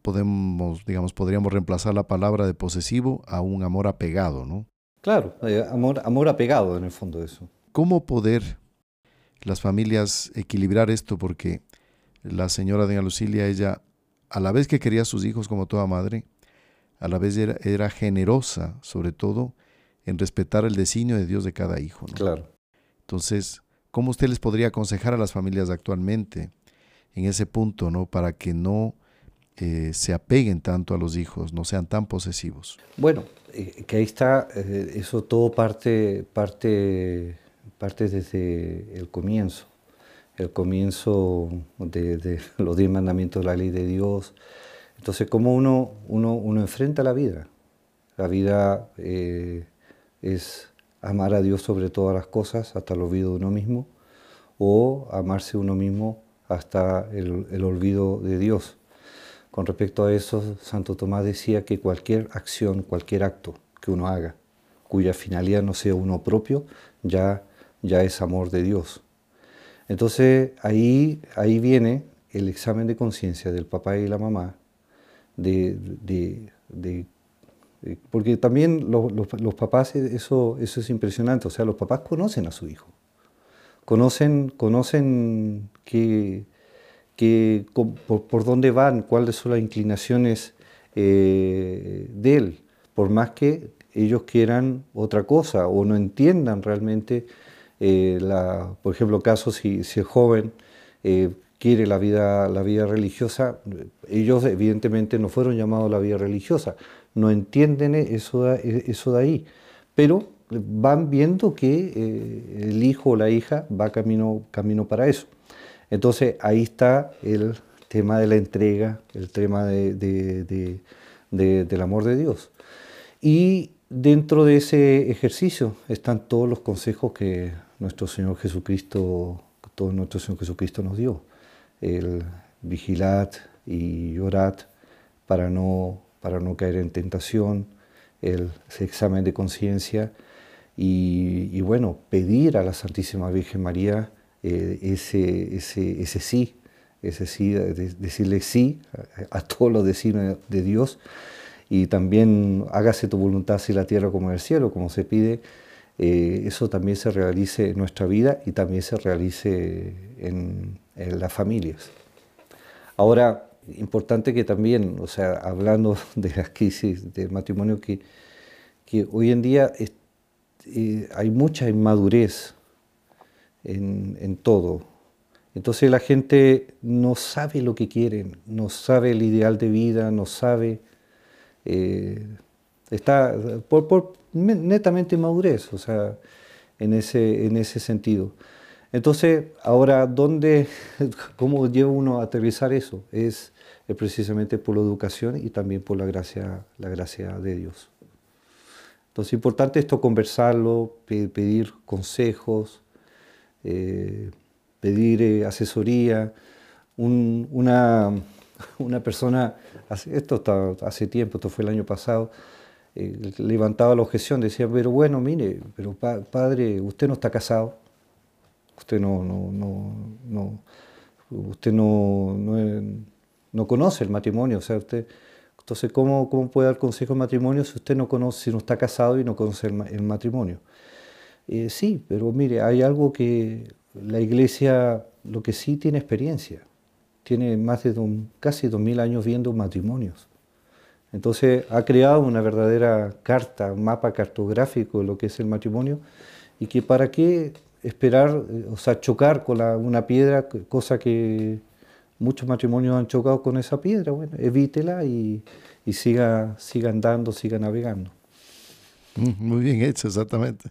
podemos, digamos, podríamos reemplazar la palabra de posesivo a un amor apegado, ¿no? Claro, eh, amor, amor apegado en el fondo de eso. ¿Cómo poder las familias equilibrar esto? Porque la señora doña Lucilia, ella, a la vez que quería a sus hijos como toda madre, a la vez era, era generosa, sobre todo, en respetar el designio de Dios de cada hijo. Claro. Entonces, ¿cómo usted les podría aconsejar a las familias actualmente en ese punto, ¿no? Para que no eh, se apeguen tanto a los hijos, no sean tan posesivos. Bueno, eh, que ahí está, eh, eso todo parte, parte, parte desde el comienzo, el comienzo de, los diez mandamientos de la ley de Dios. Entonces, ¿cómo uno, uno, uno enfrenta la vida? La vida es amar a Dios sobre todas las cosas, hasta el olvido de uno mismo, o amarse uno mismo hasta el, olvido de Dios. Con respecto a eso, Santo Tomás decía que cualquier acción, cualquier acto que uno haga, cuya finalidad no sea uno propio, ya, ya es amor de Dios. Entonces ahí, ahí viene el examen de conciencia del papá y la mamá de, de, de porque también los, papás, eh, eso, eso es impresionante, o sea, los papás conocen a su hijo, conocen, conocen que, que, por, dónde van, cuáles son las inclinaciones eh, de él, por más que ellos quieran otra cosa o no entiendan realmente, la, por ejemplo, casos si, si el joven quiere la vida, la vida religiosa, ellos evidentemente no fueron llamados a la vida religiosa, no entienden eso de, eso de ahí, pero van viendo que eh, el hijo o la hija va camino, camino para eso. Entonces ahí está el tema de la entrega, el tema del amor de Dios. Y dentro de ese ejercicio están todos los consejos que nuestro Señor Jesucristo, todo nuestro Señor Jesucristo nos dio. El vigilad y orad para no para no caer en tentación, el examen de conciencia y, bueno, pedir a la Santísima Virgen María eh, ese, ese, ese, sí, ese sí, decirle sí a, todos los designios de Dios y también hágase tu voluntad así la tierra como el cielo, como se pide, eh, eso también se realice en nuestra vida y también se realice en, las familias. Ahora, importante que también, o sea, hablando de la crisis del matrimonio, que, que hoy en día eh, hay mucha inmadurez en, en, todo. Entonces la gente no sabe lo que quieren, no sabe el ideal de vida, no sabe, eh, está por, por, netamente inmadurez, o sea, en ese, en ese sentido. Entonces, ahora, ¿dónde, ¿cómo lleva uno a aterrizar eso? Es es precisamente por la educación y también por la gracia, la gracia de Dios. Entonces, es importante esto conversarlo, pedir consejos, eh, pedir eh, asesoría. una, persona, esto está hace tiempo, esto fue el año pasado, eh, levantaba la objeción, decía, pero bueno, mire, pero padre, usted no está casado, usted no, usted no, no, no conoce el matrimonio. O sea, usted, entonces, ¿cómo, ¿cómo puede dar consejo de matrimonio si usted no conoce, si no está casado y no conoce el, matrimonio? Eh, sí, pero mire, hay algo que la iglesia, lo que sí tiene experiencia, tiene más de casi dos mil años viendo matrimonios. Entonces ha creado una verdadera carta, un mapa cartográfico de lo que es el matrimonio y que para qué esperar, eh, o sea, chocar con una piedra, cosa que muchos matrimonios han chocado con esa piedra, bueno, evítela y, siga, siga andando, siga navegando. Muy bien hecho, exactamente.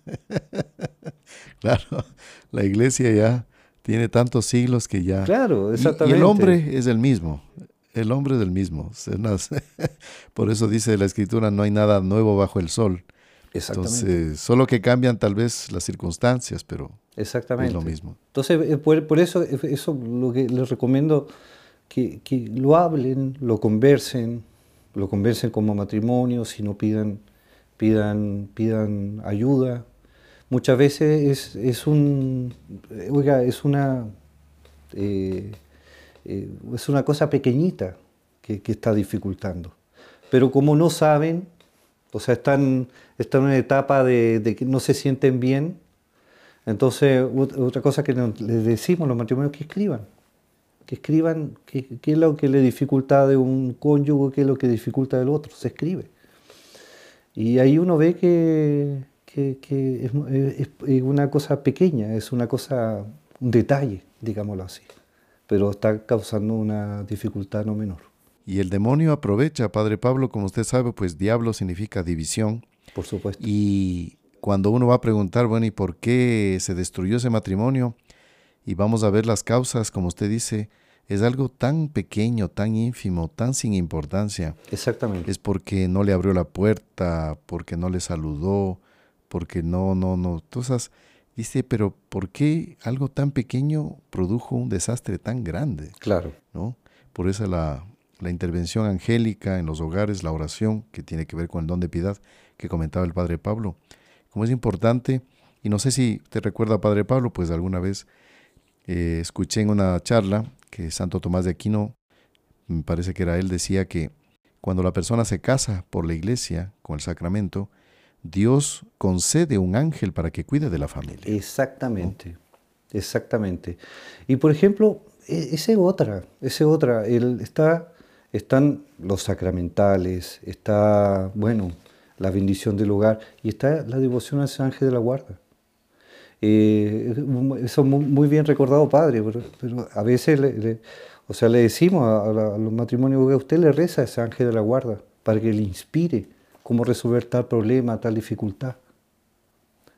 claro, la iglesia ya tiene tantos siglos que ya... Claro, exactamente. Y, el hombre es el mismo, el hombre es el mismo. Por eso dice la escritura, no hay nada nuevo bajo el sol. Entonces, solo que cambian tal vez las circunstancias, pero Exactamente. es lo mismo. Entonces, eh, por, eso, eh, eso lo que les recomiendo que, que, lo hablen, lo conversen, lo conversen como matrimonio, si no pidan, pidan, pidan ayuda. Muchas veces es, es un, eh, oiga, es una, es una cosa pequeñita que, que está dificultando. Pero como no saben, o sea, están, están en una etapa de, que no se sienten bien. Entonces, otra cosa que les decimos los matrimonios que escriban. Que escriban qué, es lo que le dificulta de un cónyuge, qué es lo que dificulta del otro. Se escribe. Y ahí uno ve que, que, es, es, una cosa pequeña, es una cosa, un detalle, digámoslo así. Pero está causando una dificultad no menor. Y el demonio aprovecha, Padre Pablo, como usted sabe, pues diablo significa división. Por supuesto. Y cuando uno va a preguntar, bueno, ¿y por qué se destruyó ese matrimonio? Y vamos a ver las causas, como usted dice, es algo tan pequeño, tan ínfimo, tan sin importancia. Exactamente. Es porque no le abrió la puerta, porque no le saludó, porque no, no, no. Entonces, dice, pero ¿por qué algo tan pequeño produjo un desastre tan grande? Claro. ¿No? Por eso la, la intervención angélica en los hogares, la oración, que tiene que ver con el don de piedad que comentaba el Padre Pablo. Como es importante, y no sé si te recuerda Padre Pablo, pues alguna vez eh, escuché en una charla que Santo Tomás de Aquino, me parece que era él, decía que cuando la persona se casa por la iglesia con el sacramento, Dios concede un ángel para que cuide de la familia. Exactamente, exactamente. Y por ejemplo, e-, ese otra, ese otra, él está están los sacramentales, está, bueno, la bendición del hogar y está la devoción al Ángel de la Guarda. Eh, eso es muy bien recordado, padre, pero, a veces, le, o sea, le decimos a, los matrimonios que usted le reza a ese ángel de la guarda para que le inspire cómo resolver tal problema, tal dificultad.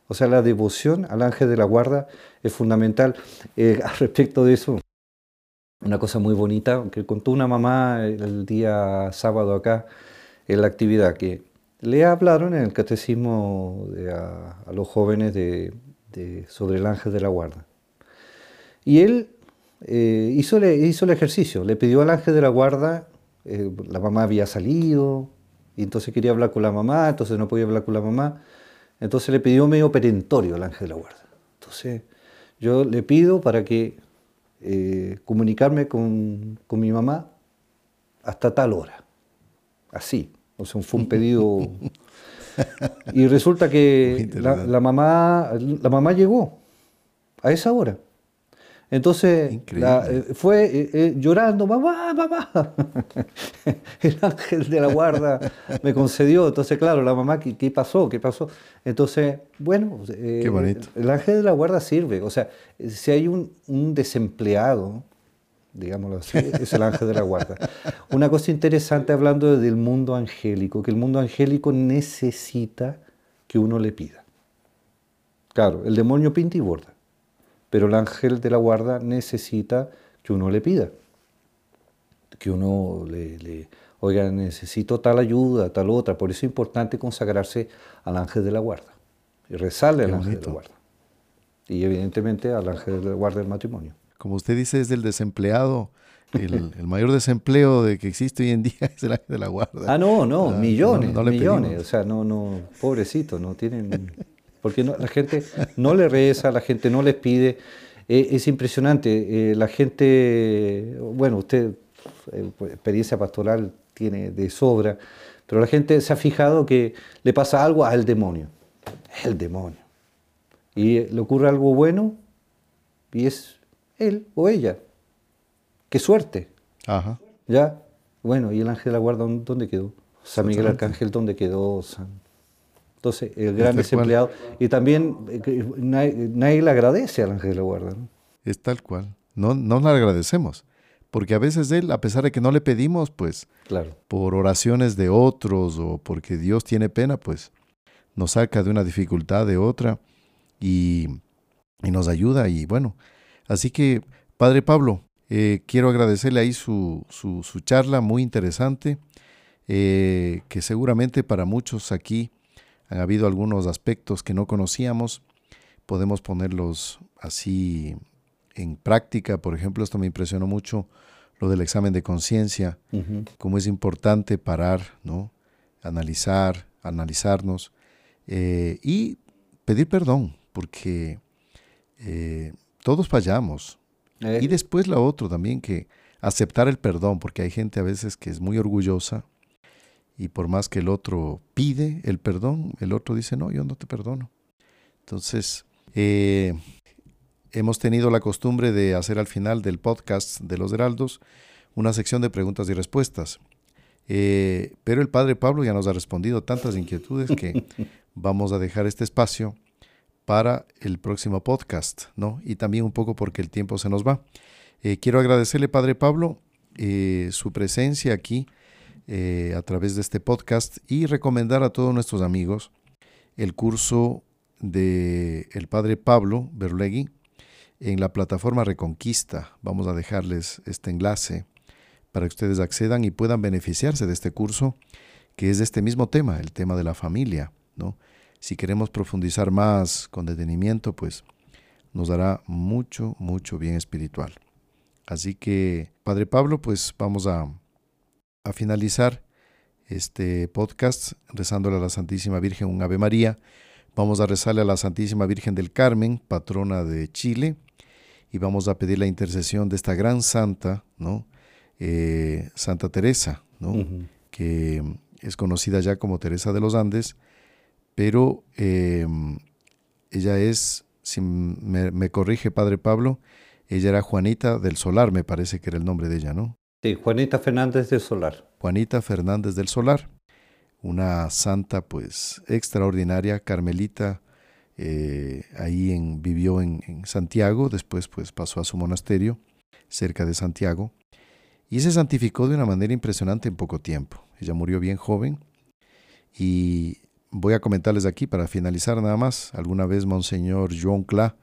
O sea, la devoción al ángel de la guarda es fundamental. Eh, respecto de eso, una cosa muy bonita, que contó una mamá el día sábado acá en la actividad, que le hablaron en el catecismo a, los jóvenes de, sobre el ángel de la guarda. Y él eh, hizo, hizo, el ejercicio, le pidió al ángel de la guarda, eh, la mamá había salido, y entonces quería hablar con la mamá, entonces no podía hablar con la mamá, entonces le pidió medio perentorio al ángel de la guarda. Entonces yo le pido para que eh, comunicarme con, mi mamá hasta tal hora. Así. O sea, fue un pedido. y resulta que la, mamá, la mamá llegó a esa hora. Entonces eh, fue eh, eh, llorando, mamá, mamá. el ángel de la guarda me concedió. Entonces, claro, la mamá, ¿qué, pasó? ¿Qué pasó? Entonces, bueno, el ángel de la guarda sirve. O sea, si hay un, desempleado, digámoslo así, es el ángel de la guarda. Una cosa interesante hablando del mundo angélico, que el mundo angélico necesita que uno le pida. Claro, el demonio pinta y borda pero el ángel de la guarda necesita que uno le pida, que uno le, oiga, necesito tal ayuda, tal otra. Por eso es importante consagrarse al ángel de la guarda y rezarle al ángel de la guarda. Y evidentemente al ángel de la guarda del matrimonio. Como usted dice, es del desempleado. El, mayor desempleo de que existe hoy en día es el ángel de la guarda. Ah, no, no, ah, millones, millones. O sea, no, no, pobrecito, no tienen porque la gente no le reza, la gente no les pide. Eh, es impresionante. Eh, la gente, bueno, usted, eh, pues, experiencia pastoral tiene de sobra, pero la gente se ha fijado que le pasa algo al demonio. El demonio. y le ocurre algo bueno y es él o ella. ¡Qué suerte! Ajá. ¿Ya? Bueno, ¿y el ángel de la guarda dónde quedó? San Miguel Arcángel, ¿dónde quedó? Entonces, el gran desempleado. Y también eh, nadie, le agradece al ángel de la guarda. ¿no? Es tal cual. No, no le agradecemos. Porque a veces él, a pesar de que no le pedimos, pues, claro. por oraciones de otros o porque Dios tiene pena, pues, nos saca de una dificultad de otra y, y nos ayuda. Y bueno, así que, Padre Pablo, eh, quiero agradecerle ahí su, su, su charla muy interesante, eh, que seguramente para muchos aquí han habido algunos aspectos que no conocíamos, podemos ponerlos así en práctica. Por ejemplo, esto me impresionó mucho lo del examen de conciencia, cómo es importante parar, ¿no? analizar, analizarnos eh, y pedir perdón, porque todos fallamos, eh. Y después la otra también, que aceptar el perdón, porque hay gente a veces que es muy orgullosa y por más que el otro pide el perdón, el otro dice, no, yo no te perdono. Entonces, eh, hemos tenido la costumbre de hacer al final del podcast de los Heraldos una sección de preguntas y respuestas. Eh, pero el padre Pablo ya nos ha respondido tantas inquietudes que vamos a dejar este espacio para el próximo podcast, ¿no? Y también un poco porque el tiempo se nos va. Eh, quiero agradecerle, Padre Pablo, eh, su presencia aquí eh, a través de este podcast y recomendar a todos nuestros amigos el curso de el Padre Pablo Berlegui en la plataforma Reconquista. Vamos a dejarles este enlace para que ustedes accedan y puedan beneficiarse de este curso que es de este mismo tema, el tema de la familia, ¿no? Si queremos profundizar más con detenimiento, pues nos dará mucho, mucho bien espiritual. Así que, Padre Pablo, pues vamos a, a finalizar este podcast rezándole a la Santísima Virgen un Ave María. Vamos a rezarle a la Santísima Virgen del Carmen, patrona de Chile, y vamos a pedir la intercesión de esta gran santa, ¿no? Eh, santa Teresa, ¿no? que es conocida ya como Teresa de los Andes, pero em, ella es, si me, corrige Padre Pablo, ella era Juanita del Solar, me parece que era el nombre de ella, ¿no? Sí, Juanita Fernández del Solar. Juanita Fernández del Solar, una santa pues extraordinaria, carmelita, eh, ahí en, vivió en, en, Santiago, después pues pasó a su monasterio cerca de Santiago y se santificó de una manera impresionante en poco tiempo. Ella murió bien joven y voy a comentarles aquí para finalizar nada más. Alguna vez Monseñor Joan Cla,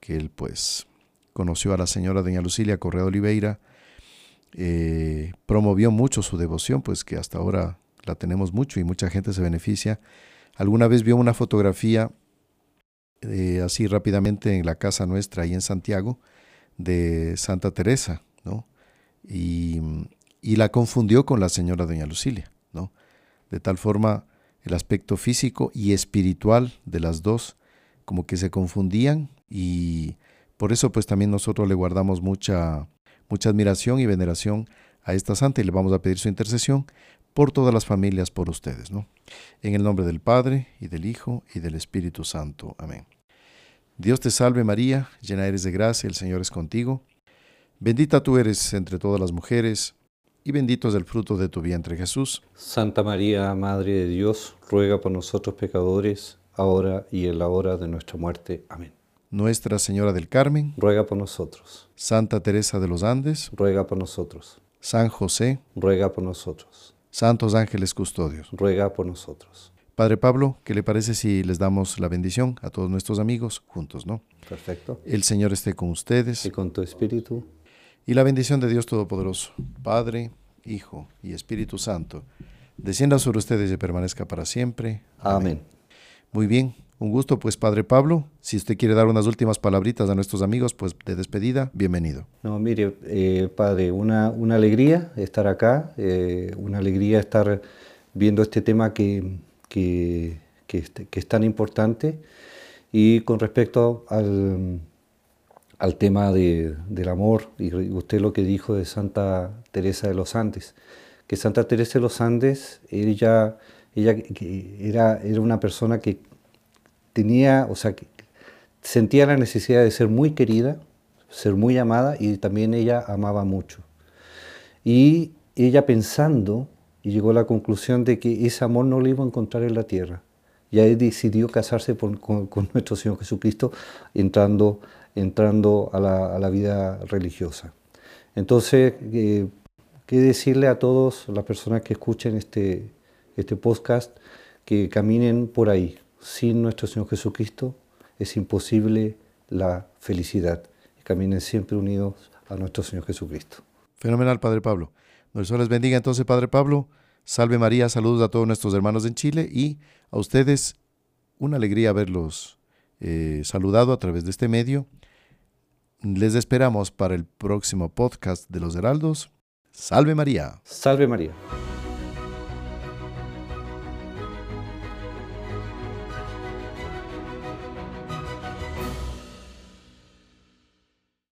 que él pues conoció a la señora doña Lucilia Correa Oliveira, eh, promovió mucho su devoción, pues que hasta ahora la tenemos mucho y mucha gente se beneficia. Alguna vez vio una fotografía eh, así rápidamente en la casa nuestra ahí en Santiago de Santa Teresa, ¿no? Y, y la confundió con la señora doña Lucilia, ¿no? De tal forma el aspecto físico y espiritual de las dos como que se confundían y por eso pues también nosotros le guardamos mucha mucha admiración y veneración a esta santa y le vamos a pedir su intercesión por todas las familias, por ustedes, ¿no? En el nombre del Padre y del Hijo y del Espíritu Santo. Amén. Dios te salve María, llena eres de gracia, el Señor es contigo. Bendita tú eres entre todas las mujeres y bendito es el fruto de tu vientre Jesús. Santa María, Madre de Dios, ruega por nosotros pecadores, ahora y en la hora de nuestra muerte. Amén. Nuestra Señora del Carmen, ruega por nosotros. Santa Teresa de los Andes, ruega por nosotros. San José, ruega por nosotros. Santos ángeles custodios, ruega por nosotros. Padre Pablo, ¿qué le parece si les damos la bendición a todos nuestros amigos juntos, no? Perfecto. El Señor esté con ustedes. Y con tu espíritu y la bendición de Dios Todopoderoso, Padre, Hijo y Espíritu Santo, descienda sobre ustedes y permanezca para siempre. Amén. Muy bien, un gusto pues Padre Pablo. Si usted quiere dar unas últimas palabritas a nuestros amigos, pues de despedida, bienvenido. No, mire, eh, Padre, una, una, alegría estar acá, eh, una alegría estar viendo este tema que, que, que, que es tan importante. Y con respecto al, al tema de, del amor y usted lo que dijo de Santa Teresa de los Andes, que Santa Teresa de los Andes, ella, ella era, era una persona que tenía, o sea, que sentía la necesidad de ser muy querida, ser muy amada y también ella amaba mucho. Y ella pensando, y llegó a la conclusión de que ese amor no lo iba a encontrar en la tierra. Y ahí decidió casarse con, nuestro Señor Jesucristo, entrando, entrando a, la, vida religiosa. Entonces, eh, ¿qué decirle a todas las personas que escuchen este, este podcast? Que caminen por ahí. Sin nuestro Señor Jesucristo es imposible la felicidad. caminen siempre unidos a nuestro Señor Jesucristo. Fenomenal, Padre Pablo. Dios les bendiga entonces, Padre Pablo. Salve María, saludos a todos nuestros hermanos en Chile y a ustedes una alegría haberlos eh, saludado a través de este medio. Les esperamos para el próximo podcast de los Heraldos. Salve María. Salve María.